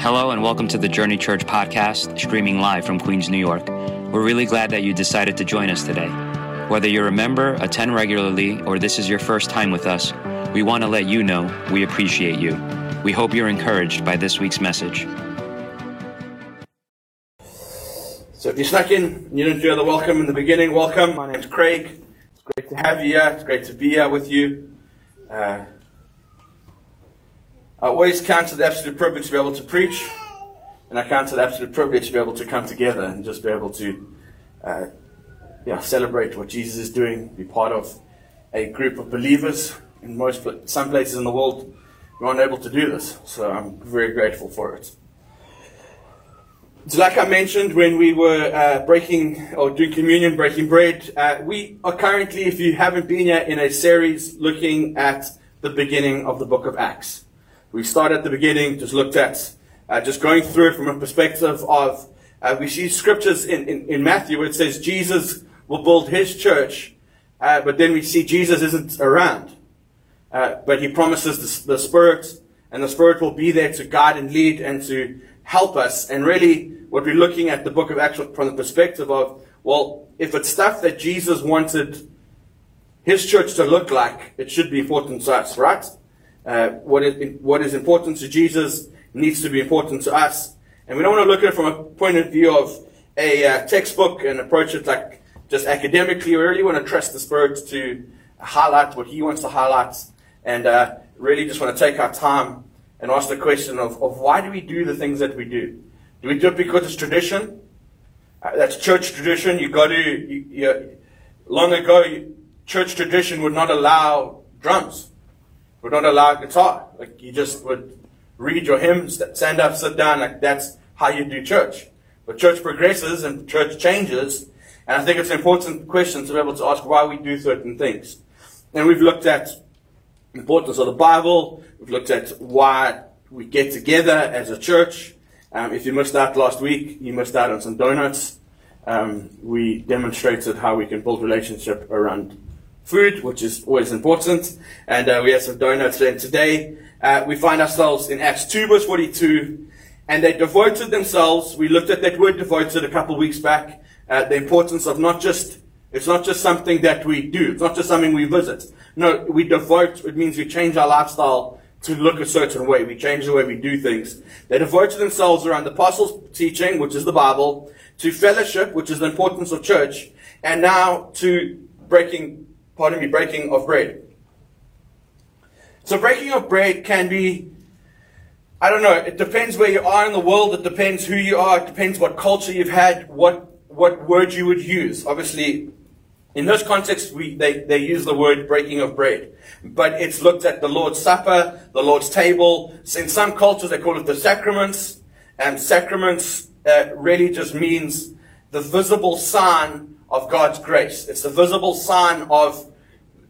Hello, and welcome to the Journey Church podcast, streaming live from Queens, New York. We're really glad that you decided to join us today. Whether you're a member, attend regularly, or this is your first time with us, we want to let you know we appreciate you. We hope you're encouraged by this week's message. So if you snuck in, you didn't hear the welcome in the beginning, welcome. My name's Craig. It's great to have you here. It's great to be here with you. Uh, I always count it the absolute privilege to be able to preach, and I count it the absolute privilege to be able to come together and just be able to uh, yeah, celebrate what Jesus is doing, be part of a group of believers. In most some places in the world, we aren't able to do this, so I'm very grateful for it. So, like I mentioned when we were uh, breaking or doing communion, breaking bread, uh, we are currently, if you haven't been yet, in a series looking at the beginning of the book of Acts. We started at the beginning, just looked at, uh, just going through it from a perspective of, uh, we see scriptures in, in, in, Matthew where it says Jesus will build his church, uh, but then we see Jesus isn't around. Uh, but he promises the, the Spirit, and the Spirit will be there to guide and lead and to help us. And really, what we're looking at the book of Acts from the perspective of, well, if it's stuff that Jesus wanted his church to look like, it should be important to us, right? Uh, what, is, what is important to Jesus needs to be important to us. And we don't want to look at it from a point of view of a uh, textbook and approach it like just academically. We really want to trust the Spirit to highlight what He wants to highlight and uh, really just want to take our time and ask the question of, of why do we do the things that we do? Do we do it because it's tradition? Uh, that's church tradition. You got to, you, you, long ago, church tradition would not allow drums would not allow guitar. Like you just would read your hymns, stand up, sit down. Like that's how you do church. But church progresses and church changes. And I think it's an important question to be able to ask why we do certain things. And we've looked at importance of the Bible. We've looked at why we get together as a church. Um, if you missed out last week, you missed out on some donuts. Um, we demonstrated how we can build relationship around food, which is always important. And uh, we have some donuts there. today uh, we find ourselves in Acts 2 verse 42. And they devoted themselves. We looked at that word devoted a couple of weeks back. Uh, the importance of not just, it's not just something that we do. It's not just something we visit. No, we devote. It means we change our lifestyle to look a certain way. We change the way we do things. They devoted themselves around the apostles' teaching, which is the Bible, to fellowship, which is the importance of church, and now to breaking pardon me, breaking of bread. So breaking of bread can be, I don't know, it depends where you are in the world, it depends who you are, it depends what culture you've had, what, what word you would use. Obviously, in those contexts, we, they, they use the word breaking of bread. But it's looked at the Lord's Supper, the Lord's table. In some cultures, they call it the sacraments. And sacraments uh, really just means the visible sign of God's grace. It's the visible sign of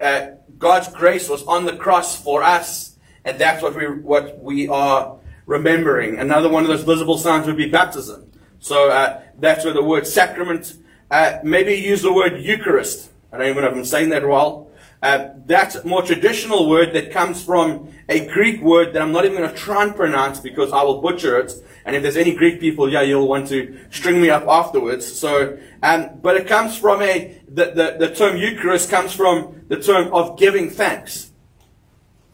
uh, God's grace was on the cross for us, and that's what we what we are remembering. Another one of those visible signs would be baptism. So uh, that's where the word sacrament. Uh, maybe use the word Eucharist. I don't even know if I'm saying that well. Uh, that's a more traditional word that comes from a Greek word that I'm not even going to try and pronounce because I will butcher it. And if there's any Greek people, yeah, you'll want to string me up afterwards. So, um, but it comes from a, the, the, the term Eucharist comes from the term of giving thanks.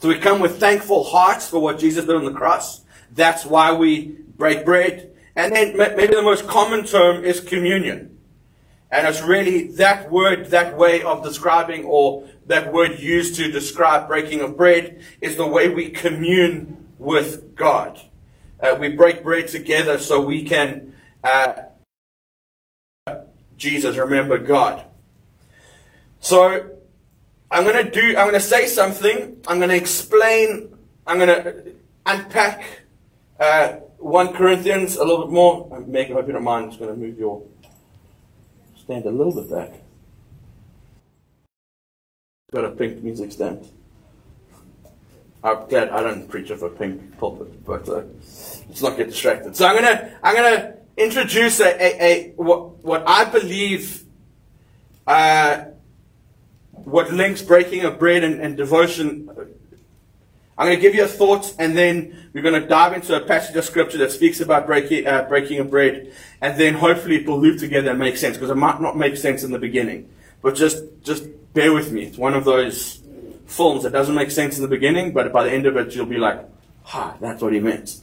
So we come with thankful hearts for what Jesus did on the cross. That's why we break bread. And then maybe the most common term is communion. And it's really that word, that way of describing, or that word used to describe breaking of bread, is the way we commune with God. Uh, we break bread together so we can, uh, Jesus, remember God. So, I'm going to do, I'm going to say something, I'm going to explain, I'm going to unpack uh, 1 Corinthians a little bit more. Make, I hope you don't mind, I'm going to move your stand a little bit back. Got a pink music stand. I'm glad I don't preach of a pink pulpit, but uh, let's not get distracted. So I'm gonna I'm gonna introduce a, a, a what what I believe uh, what links breaking of bread and, and devotion. I'm going to give you a thought, and then we're going to dive into a passage of scripture that speaks about breaking, uh, breaking of bread, and then hopefully it will loop together and make sense, because it might not make sense in the beginning. But just, just bear with me. It's one of those films that doesn't make sense in the beginning, but by the end of it, you'll be like, ah, that's what he meant.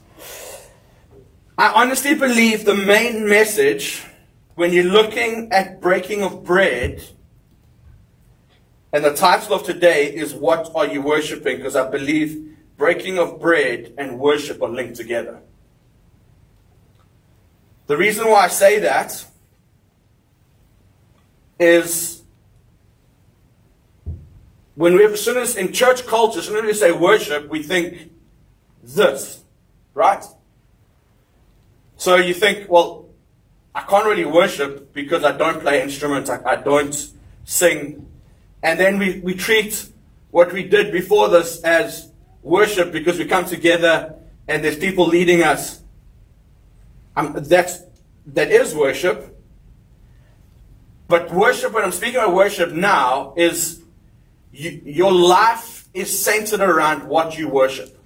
I honestly believe the main message when you're looking at breaking of bread and the title of today is What Are You Worshipping? Because I believe breaking of bread and worship are linked together. The reason why I say that is when we have, as in church culture, as soon as we say worship, we think this, right? So you think, well, I can't really worship because I don't play instruments, I, I don't sing and then we, we treat what we did before this as worship because we come together and there's people leading us. Um, that's, that is worship. But worship, when I'm speaking about worship now, is you, your life is centered around what you worship.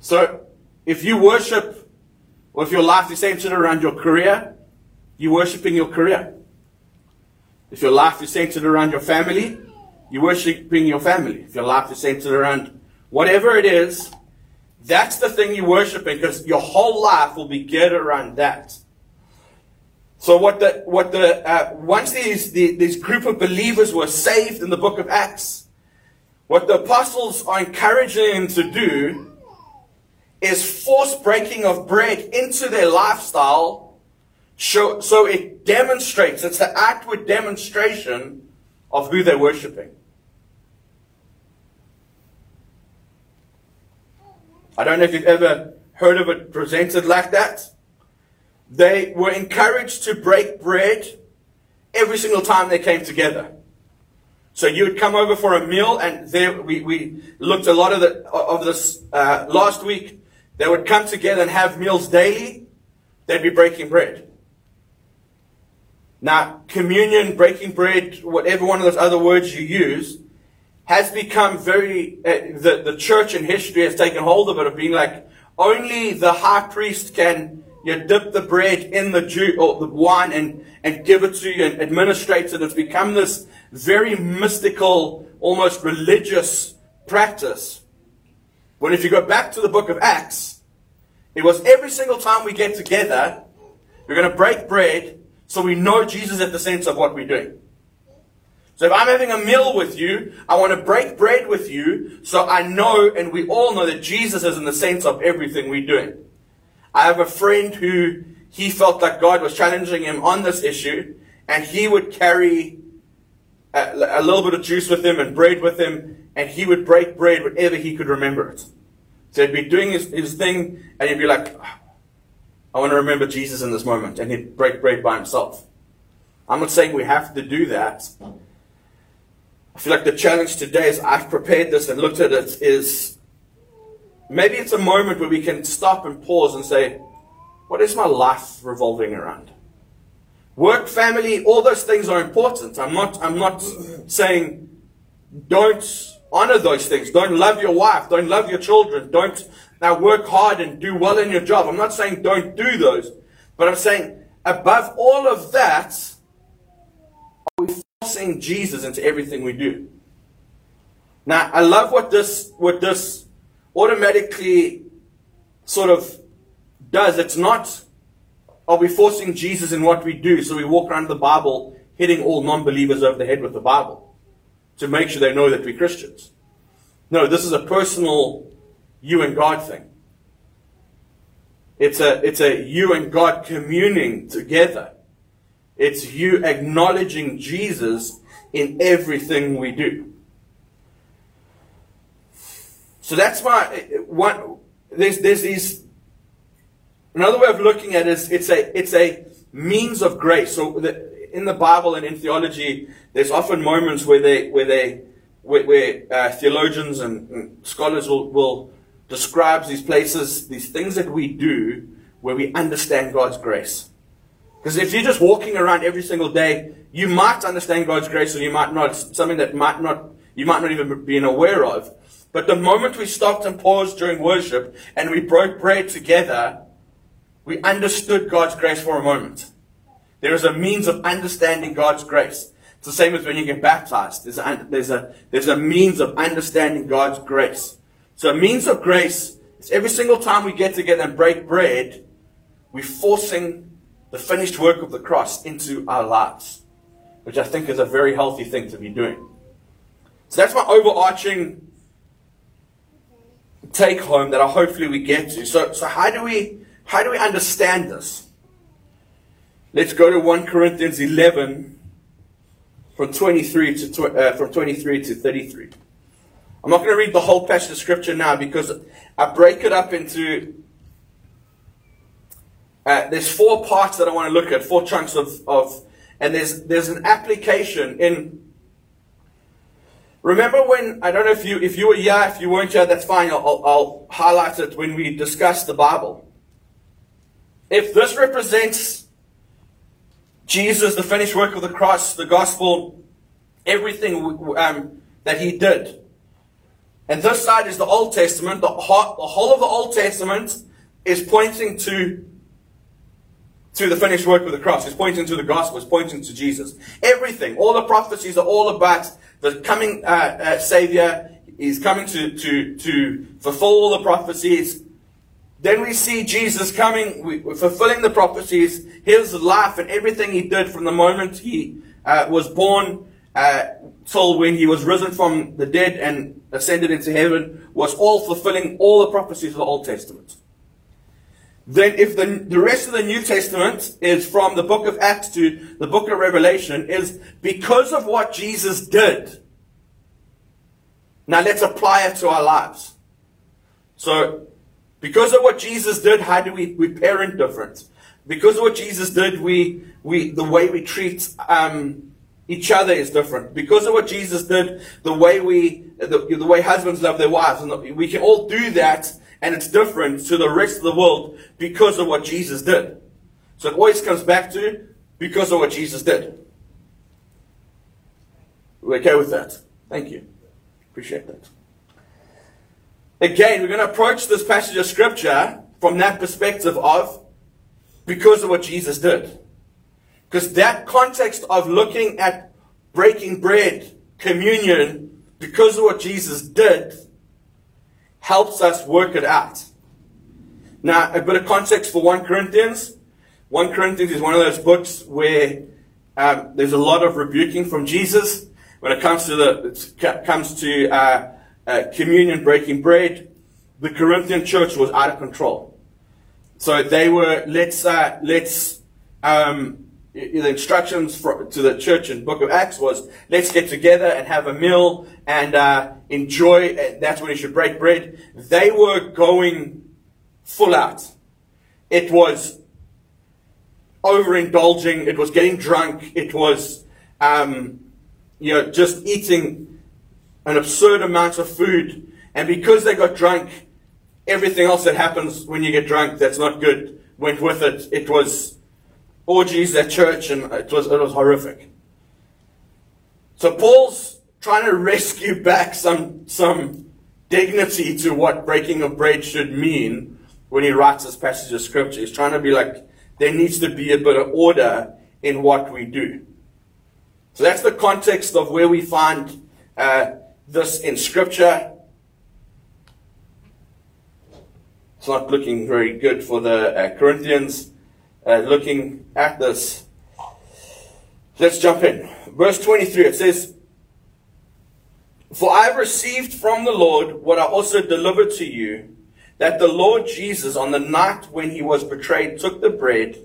So, if you worship, or if your life is centered around your career, you're worshiping your career. If your life is centered around your family, you're worshiping your family. If your life is centered around whatever it is, that's the thing you're worshiping because your whole life will be geared around that. So what the what the uh, once these the, this group of believers were saved in the book of Acts, what the apostles are encouraging them to do is force breaking of bread into their lifestyle so, so it demonstrates, it's the outward demonstration of who they're worshipping. I don't know if you've ever heard of it presented like that. They were encouraged to break bread every single time they came together. So you would come over for a meal, and there we, we looked a lot of the of this uh, last week. They would come together and have meals daily. They'd be breaking bread. Now, communion, breaking bread, whatever one of those other words you use, has become very, uh, the, the church in history has taken hold of it, of being like, only the high priest can you dip the bread in the juice or the wine and, and give it to you and administrate it. It's become this very mystical, almost religious practice. When if you go back to the book of Acts, it was every single time we get together, we're going to break bread so we know Jesus at the center of what we're doing. So if I'm having a meal with you, I want to break bread with you so I know and we all know that Jesus is in the center of everything we're doing. I have a friend who he felt that God was challenging him on this issue and he would carry a, a little bit of juice with him and bread with him and he would break bread whenever he could remember it. So he'd be doing his, his thing and he'd be like, ah, I want to remember Jesus in this moment, and he'd break bread by himself. I'm not saying we have to do that. I feel like the challenge today, as I've prepared this and looked at it, is maybe it's a moment where we can stop and pause and say, what is my life revolving around? Work, family, all those things are important. I'm not, I'm not saying don't honor those things. Don't love your wife. Don't love your children. Don't now work hard and do well in your job. I'm not saying don't do those, but I'm saying above all of that, are we forcing Jesus into everything we do? Now, I love what this, what this automatically sort of does. It's not, are we forcing Jesus in what we do? So we walk around the Bible hitting all non-believers over the head with the Bible to make sure they know that we're Christians. No, this is a personal you and God thing. It's a, it's a you and God communing together. It's you acknowledging Jesus in everything we do. So that's why one, there's, there's these, another way of looking at it is it's a, it's a means of grace. So the, in the Bible and in theology, there's often moments where they, where they, where, where uh, theologians and, and scholars will, will describes these places, these things that we do where we understand God's grace. Because if you're just walking around every single day, you might understand God's grace or you might not. Something that might not, you might not even be aware of. But the moment we stopped and paused during worship and we broke bread together, we understood God's grace for a moment. There is a means of understanding God's grace. It's the same as when you get baptized. There's a, there's a, there's a means of understanding God's grace. So a means of grace is every single time we get together and break bread, we're forcing the finished work of the cross into our lives, which I think is a very healthy thing to be doing. So that's my overarching take home that I hopefully we get to. So, so how do we how do we understand this? Let's go to 1 Corinthians 11 from 23 to uh, from 23 to 33. I'm not going to read the whole passage of scripture now because I break it up into uh, there's four parts that I want to look at, four chunks of, of and there's there's an application in Remember when I don't know if you if you were here, if you weren't here, that's fine. I'll, I'll highlight it when we discuss the Bible. If this represents Jesus, the finished work of the cross, the gospel, everything um, that he did, and this side is the Old Testament, the, the whole of the Old Testament is pointing to to the finished work of the cross. It's pointing to the gospel. It's pointing to Jesus. Everything, all the prophecies are all about the coming uh, uh, Savior. He's coming to, to, to fulfill all the prophecies. Then we see Jesus coming, fulfilling the prophecies, his life and everything he did from the moment he uh, was born uh, till when he was risen from the dead and ascended into heaven was all fulfilling all the prophecies of the Old Testament. Then if the, the rest of the New Testament is from the book of Acts to the book of Revelation is because of what Jesus did. Now let's apply it to our lives. So, because of what Jesus did, how do we, we parent different? Because of what Jesus did, we, we, the way we treat, um, each other is different. Because of what Jesus did, the way we, the, the way husbands love their wives, and we can all do that and it's different to the rest of the world because of what Jesus did. So it always comes back to because of what Jesus did. We're okay with that. Thank you. Appreciate that. Again, we're going to approach this passage of scripture from that perspective of because of what Jesus did. Because that context of looking at breaking bread, communion, because of what Jesus did, helps us work it out. Now, a bit of context for 1 Corinthians. 1 Corinthians is one of those books where um, there's a lot of rebuking from Jesus when it comes to the comes to uh, uh, communion, breaking bread. The Corinthian church was out of control, so they were let's uh, let's um, the instructions for, to the church in Book of Acts was let's get together and have a meal and uh, enjoy. That's when you should break bread. They were going full out. It was overindulging. It was getting drunk. It was, um, you know, just eating an absurd amount of food. And because they got drunk, everything else that happens when you get drunk that's not good went with it. It was orgies at church, and it was it was horrific. So Paul's trying to rescue back some some dignity to what breaking of bread should mean when he writes this passage of scripture. He's trying to be like there needs to be a bit of order in what we do. So that's the context of where we find uh, this in scripture. It's not looking very good for the uh, Corinthians uh, looking at this. Let's jump in. Verse 23, it says, For I received from the Lord what I also delivered to you, that the Lord Jesus, on the night when he was betrayed, took the bread,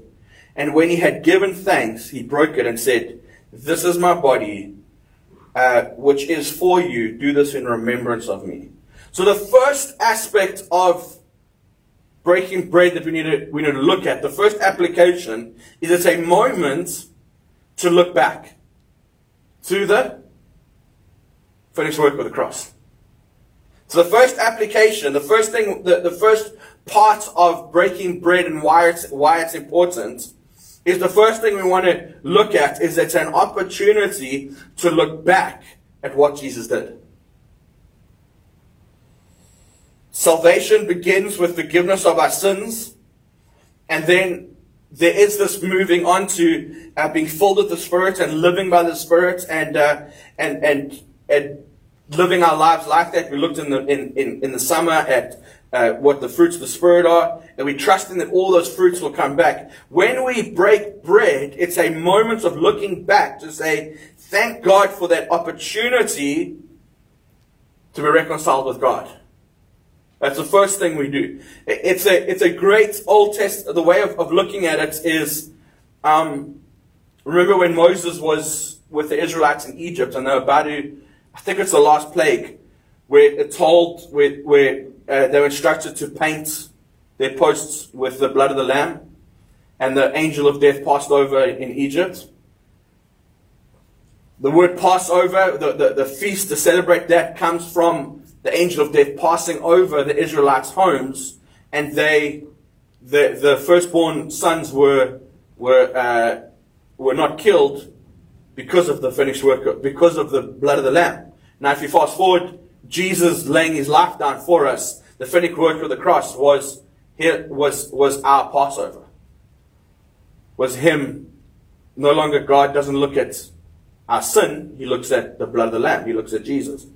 and when he had given thanks, he broke it and said, This is my body, uh, which is for you. Do this in remembrance of me. So the first aspect of breaking bread that we need to, we need to look at. The first application is it's a moment to look back to the finished work of the cross. So the first application, the first thing, the, the first part of breaking bread and why it's, why it's important is the first thing we want to look at is it's an opportunity to look back at what Jesus did. Salvation begins with forgiveness of our sins, and then there is this moving on to uh, being filled with the Spirit and living by the Spirit and uh, and and and living our lives like that. We looked in the in, in, in the summer at uh, what the fruits of the Spirit are, and we trusting that all those fruits will come back. When we break bread, it's a moment of looking back to say, thank God for that opportunity to be reconciled with God. That's the first thing we do. It's a, it's a great Old Test. The way of, of looking at it is, um, remember when Moses was with the Israelites in Egypt and they were about to, I think it's the last plague, where it told, where, where uh, they were instructed to paint their posts with the blood of the lamb, and the angel of death passed over in Egypt. The word Passover, the, the, the feast to celebrate that, comes from the angel of death passing over the Israelites' homes, and they, the, the firstborn sons were, were, uh, were not killed because of the finished work, because of the blood of the Lamb. Now, if you fast forward, Jesus laying his life down for us, the finished work of the cross was, was, was our Passover. Was him, no longer God doesn't look at our sin, he looks at the blood of the Lamb, he looks at Jesus.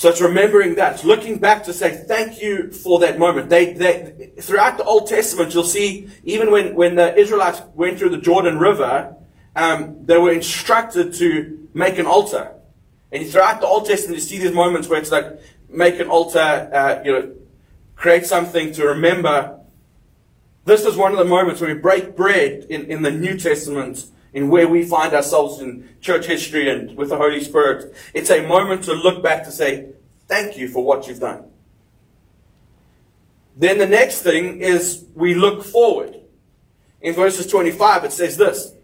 So it's remembering that. It's looking back to say thank you for that moment. They, they, throughout the Old Testament, you'll see even when, when the Israelites went through the Jordan River, um, they were instructed to make an altar. And throughout the Old Testament, you see these moments where it's like make an altar, uh, you know, create something to remember. This is one of the moments when we break bread in, in the New Testament in where we find ourselves in church history and with the Holy Spirit. It's a moment to look back to say, thank you for what you've done. Then the next thing is we look forward. In verses 25, it says this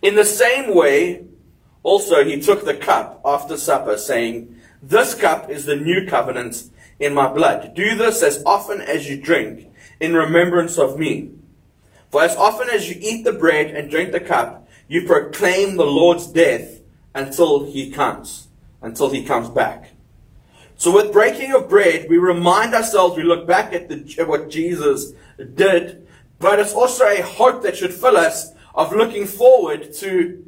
In the same way, also he took the cup after supper, saying, This cup is the new covenant in my blood. Do this as often as you drink in remembrance of me. For as often as you eat the bread and drink the cup, you proclaim the Lord's death until he comes, until he comes back. So with breaking of bread, we remind ourselves, we look back at, the, at what Jesus did, but it's also a hope that should fill us of looking forward to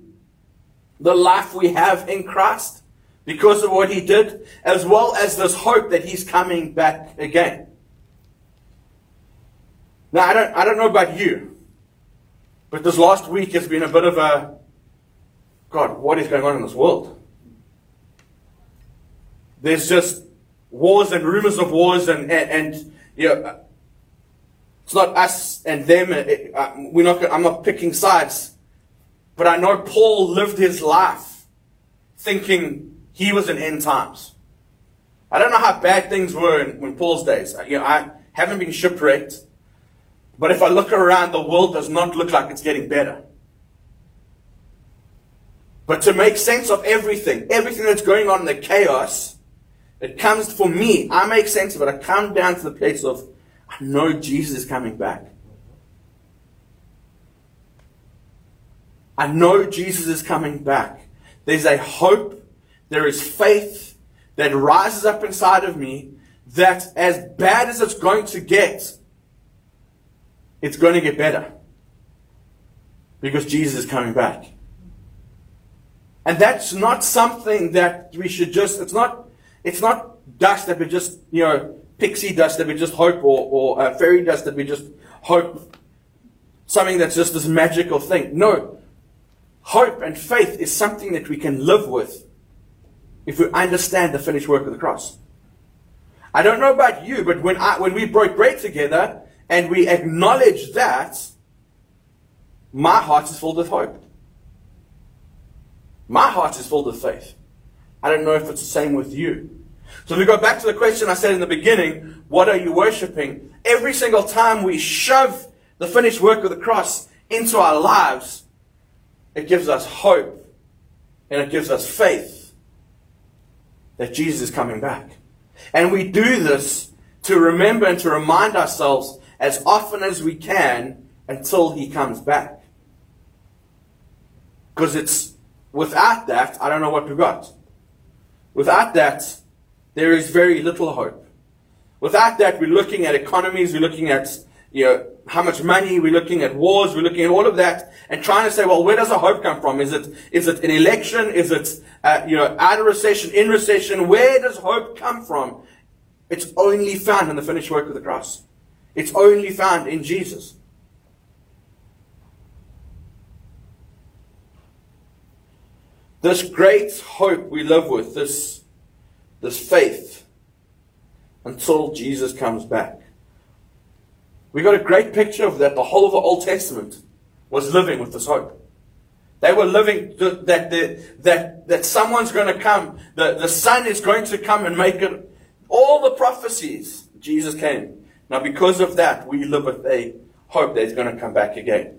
the life we have in Christ because of what he did, as well as this hope that he's coming back again. Now, I don't, I don't know about you, but this last week has been a bit of a God, what is going on in this world? There's just wars and rumors of wars, and, and, and you know, it's not us and them. Uh, we're not. I'm not picking sides, but I know Paul lived his life thinking he was in end times. I don't know how bad things were in, in Paul's days. You know, I haven't been shipwrecked. But if I look around, the world does not look like it's getting better. But to make sense of everything, everything that's going on in the chaos, it comes for me. I make sense of it. I come down to the place of, I know Jesus is coming back. I know Jesus is coming back. There's a hope, there is faith that rises up inside of me that as bad as it's going to get, it's going to get better. Because Jesus is coming back. And that's not something that we should just, it's not, it's not dust that we just, you know, pixie dust that we just hope or, or uh, fairy dust that we just hope something that's just this magical thing. No. Hope and faith is something that we can live with if we understand the finished work of the cross. I don't know about you, but when I, when we broke bread together, and we acknowledge that, my heart is filled with hope. My heart is filled with faith. I don't know if it's the same with you. So if we go back to the question I said in the beginning, what are you worshiping? Every single time we shove the finished work of the cross into our lives, it gives us hope and it gives us faith that Jesus is coming back. And we do this to remember and to remind ourselves as often as we can until he comes back. Because it's without that, I don't know what we've got. Without that, there is very little hope. Without that, we're looking at economies, we're looking at you know, how much money, we're looking at wars, we're looking at all of that, and trying to say, well, where does the hope come from? Is it, is it an election? Is it, uh, you know, out of recession, in recession? Where does hope come from? It's only found in the finished work of the cross. It's only found in Jesus. This great hope we live with, this, this faith, until Jesus comes back. We got a great picture of that. The whole of the Old Testament was living with this hope. They were living that that that that someone's going to come. The the Son is going to come and make it. All the prophecies. Jesus came. Now, because of that, we live with a hope that he's going to come back again.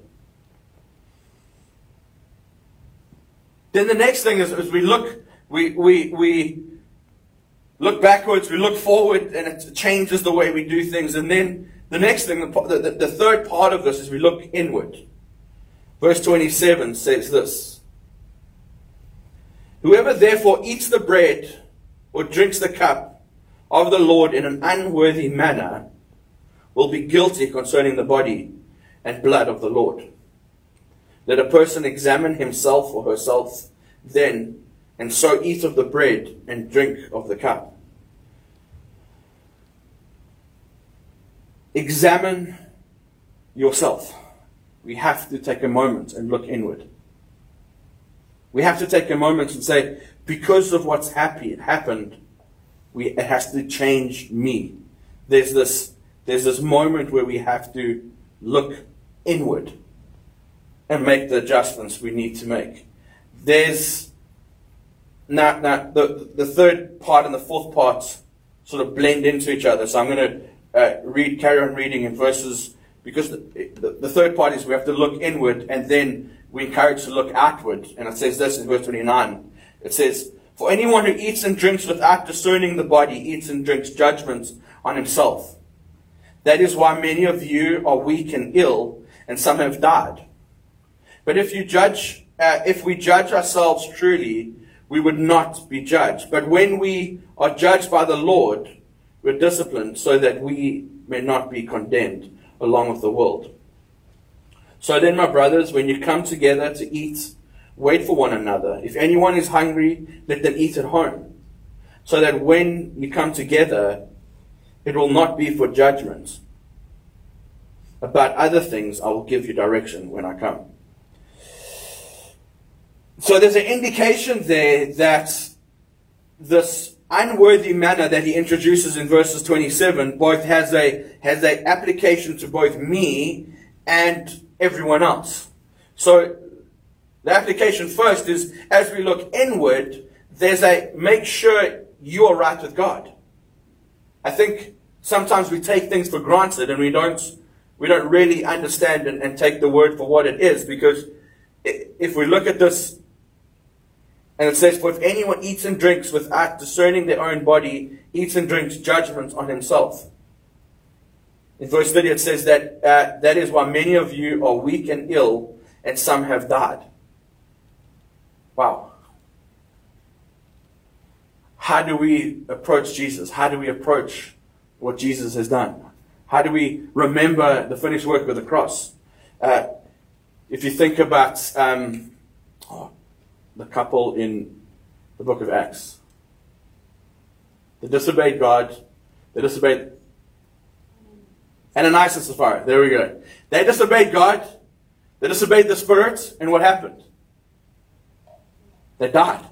Then the next thing is, is we look, we, we, we look backwards, we look forward, and it changes the way we do things. And then the next thing, the, the, the third part of this is we look inward. Verse 27 says this Whoever therefore eats the bread or drinks the cup of the Lord in an unworthy manner will be guilty concerning the body and blood of the Lord. Let a person examine himself or herself then, and so eat of the bread and drink of the cup. Examine yourself. We have to take a moment and look inward. We have to take a moment and say, because of what's happy, happened, we, it has to change me. There's this, there's this moment where we have to look inward and make the adjustments we need to make. There's now, now the, the third part and the fourth part sort of blend into each other. So I'm going to uh, read, carry on reading in verses because the, the, the, third part is we have to look inward and then we encourage to look outward. And it says this in verse 29. It says, For anyone who eats and drinks without discerning the body eats and drinks judgment on himself. That is why many of you are weak and ill, and some have died. But if you judge, uh, if we judge ourselves truly, we would not be judged. But when we are judged by the Lord, we're disciplined so that we may not be condemned along with the world. So then, my brothers, when you come together to eat, wait for one another. If anyone is hungry, let them eat at home. So that when you come together, it will not be for judgment. About other things, I will give you direction when I come. So there's an indication there that this unworthy manner that he introduces in verses 27 both has a has a application to both me and everyone else. So the application first is as we look inward, there's a make sure you are right with God. I think sometimes we take things for granted and we don't we don't really understand and, and take the word for what it is because if we look at this and it says, For if anyone eats and drinks without discerning their own body, eats and drinks judgment on himself. In verse 30, it says that uh, that is why many of you are weak and ill, and some have died. Wow. How do we approach Jesus? How do we approach what Jesus has done? How do we remember the finished work of the cross? Uh, if you think about um, oh, the couple in the book of Acts. They disobeyed God. They disobeyed Ananias and Sapphira. There we go. They disobeyed God. They disobeyed the Spirit. And what happened? They died.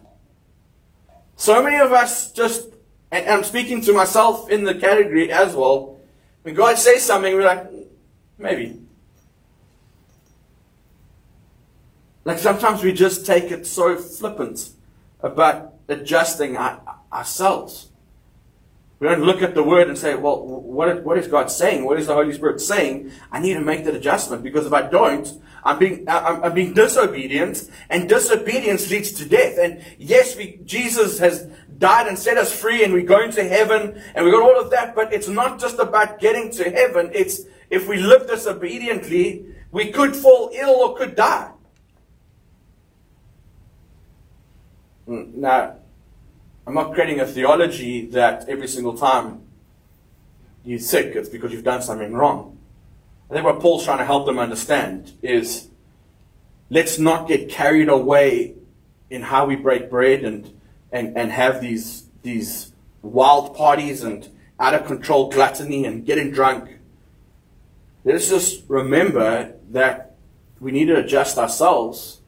So many of us just, and I'm speaking to myself in the category as well, when God says something, we're like, maybe. Like sometimes we just take it so flippant about adjusting our, ourselves. We don't look at the word and say, well, what, what is God saying? What is the Holy Spirit saying? I need to make that adjustment because if I don't, I'm being, I'm, I'm being disobedient and disobedience leads to death. And yes, we, Jesus has died and set us free and we're going to heaven and we got all of that, but it's not just about getting to heaven. It's if we live disobediently, we could fall ill or could die. Hmm, now, I'm not creating a theology that every single time you're sick, it's because you've done something wrong. I think what Paul's trying to help them understand is let's not get carried away in how we break bread and, and, and have these, these wild parties and out of control gluttony and getting drunk. Let's just remember that we need to adjust ourselves,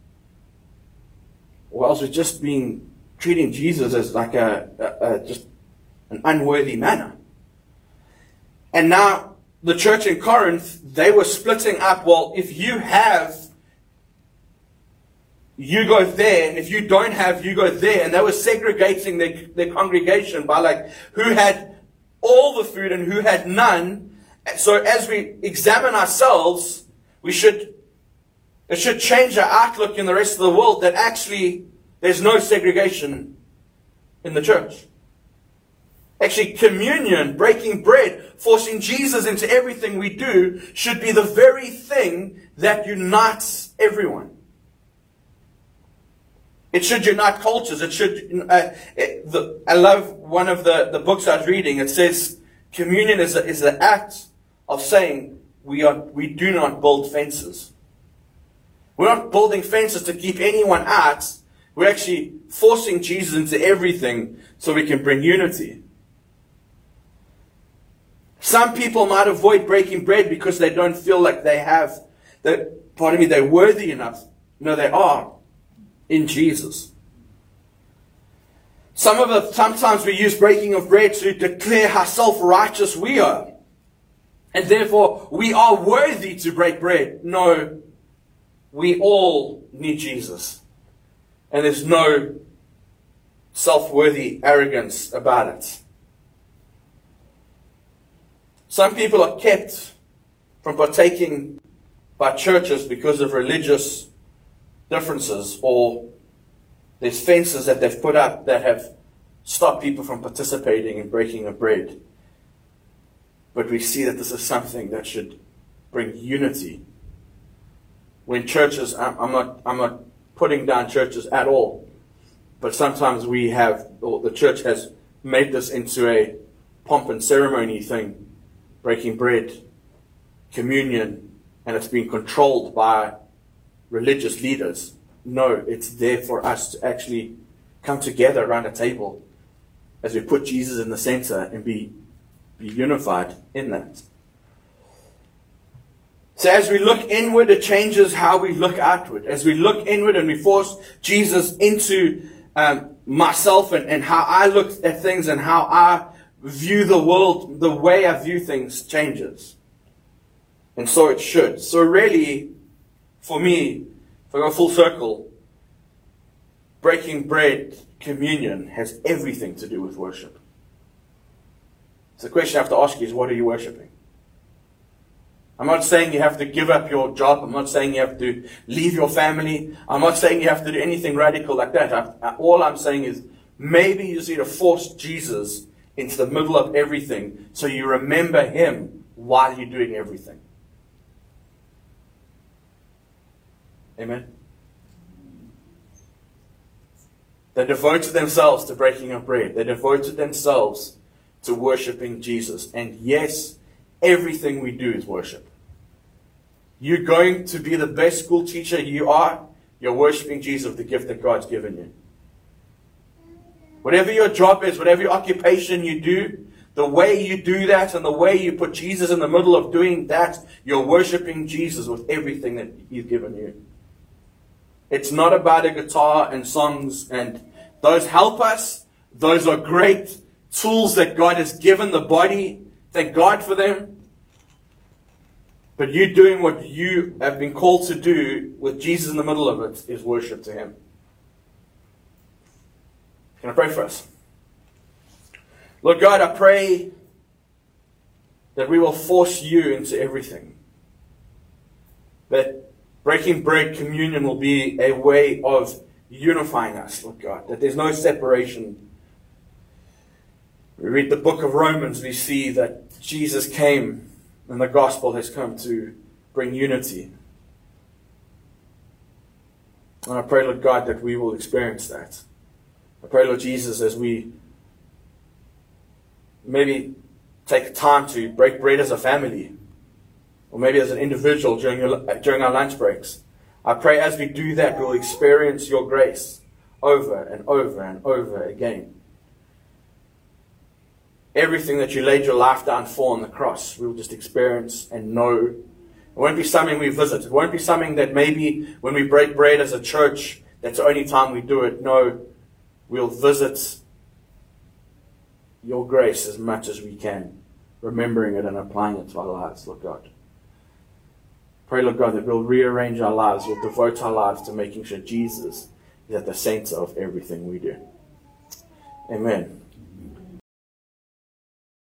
or else we're just being treating Jesus as like a, a, a just an unworthy manner. And now the church in Corinth, they were splitting up. Well, if you have, you go there, and if you don't have, you go there. And they were segregating their, their congregation by like who had all the food and who had none. So as we examine ourselves, we should it should change our outlook in the rest of the world that actually there's no segregation in the church. Actually, communion, breaking bread, forcing Jesus into everything we do should be the very thing that unites everyone. It should unite cultures. It should. Uh, it, the, I love one of the, the books I was reading. It says communion is a, is the act of saying we are we do not build fences. We're not building fences to keep anyone out. We're actually forcing Jesus into everything so we can bring unity. Some people might avoid breaking bread because they don't feel like they have, that, pardon me, they're worthy enough. No, they are in Jesus. Some of us, sometimes we use breaking of bread to declare how self-righteous we are. And therefore, we are worthy to break bread. No, we all need Jesus. And there's no self-worthy arrogance about it. Some people are kept from partaking by churches because of religious differences or there's fences that they've put up that have stopped people from participating in breaking of bread. But we see that this is something that should bring unity. When churches, I'm not, I'm not putting down churches at all, but sometimes we have, or the church has made this into a pomp and ceremony thing breaking bread, communion, and it's being controlled by religious leaders. No, it's there for us to actually come together around a table as we put Jesus in the center and be, be unified in that. So as we look inward, it changes how we look outward. As we look inward and we force Jesus into um, myself and, and how I look at things and how I view the world, the way I view things changes. And so it should. So really, for me, if I go full circle, breaking bread, communion, has everything to do with worship. So the question I have to ask you is, what are you worshipping? I'm not saying you have to give up your job. I'm not saying you have to leave your family. I'm not saying you have to do anything radical like that. I, all I'm saying is maybe you need to force Jesus into the middle of everything so you remember Him while you're doing everything. Amen. They devoted themselves to breaking of bread. They devoted themselves to worshiping Jesus. And yes, everything we do is worship. You're going to be the best school teacher you are. You're worshiping Jesus, the gift that God's given you. Whatever your job is, whatever your occupation you do, the way you do that and the way you put Jesus in the middle of doing that, you're worshiping Jesus with everything that He's given you. It's not about a guitar and songs, and those help us. Those are great tools that God has given the body. Thank God for them. But you doing what you have been called to do with Jesus in the middle of it is worship to Him. Can I pray for us? Lord God, I pray that we will force you into everything. That breaking bread communion will be a way of unifying us, Lord God. That there's no separation. We read the book of Romans, we see that Jesus came and the gospel has come to bring unity. And I pray, Lord God, that we will experience that. I pray, Lord Jesus, as we maybe take time to break bread as a family, or maybe as an individual during, your, during our lunch breaks. I pray as we do that, we'll experience your grace over and over and over again. Everything that you laid your life down for on the cross, we'll just experience and know. It won't be something we visit. It won't be something that maybe when we break bread as a church, that's the only time we do it. No, we'll visit your grace as much as we can, remembering it and applying it to our lives, Lord God. Pray, Lord God, that we'll rearrange our lives, we'll devote our lives to making sure Jesus is at the center of everything we do. Amen.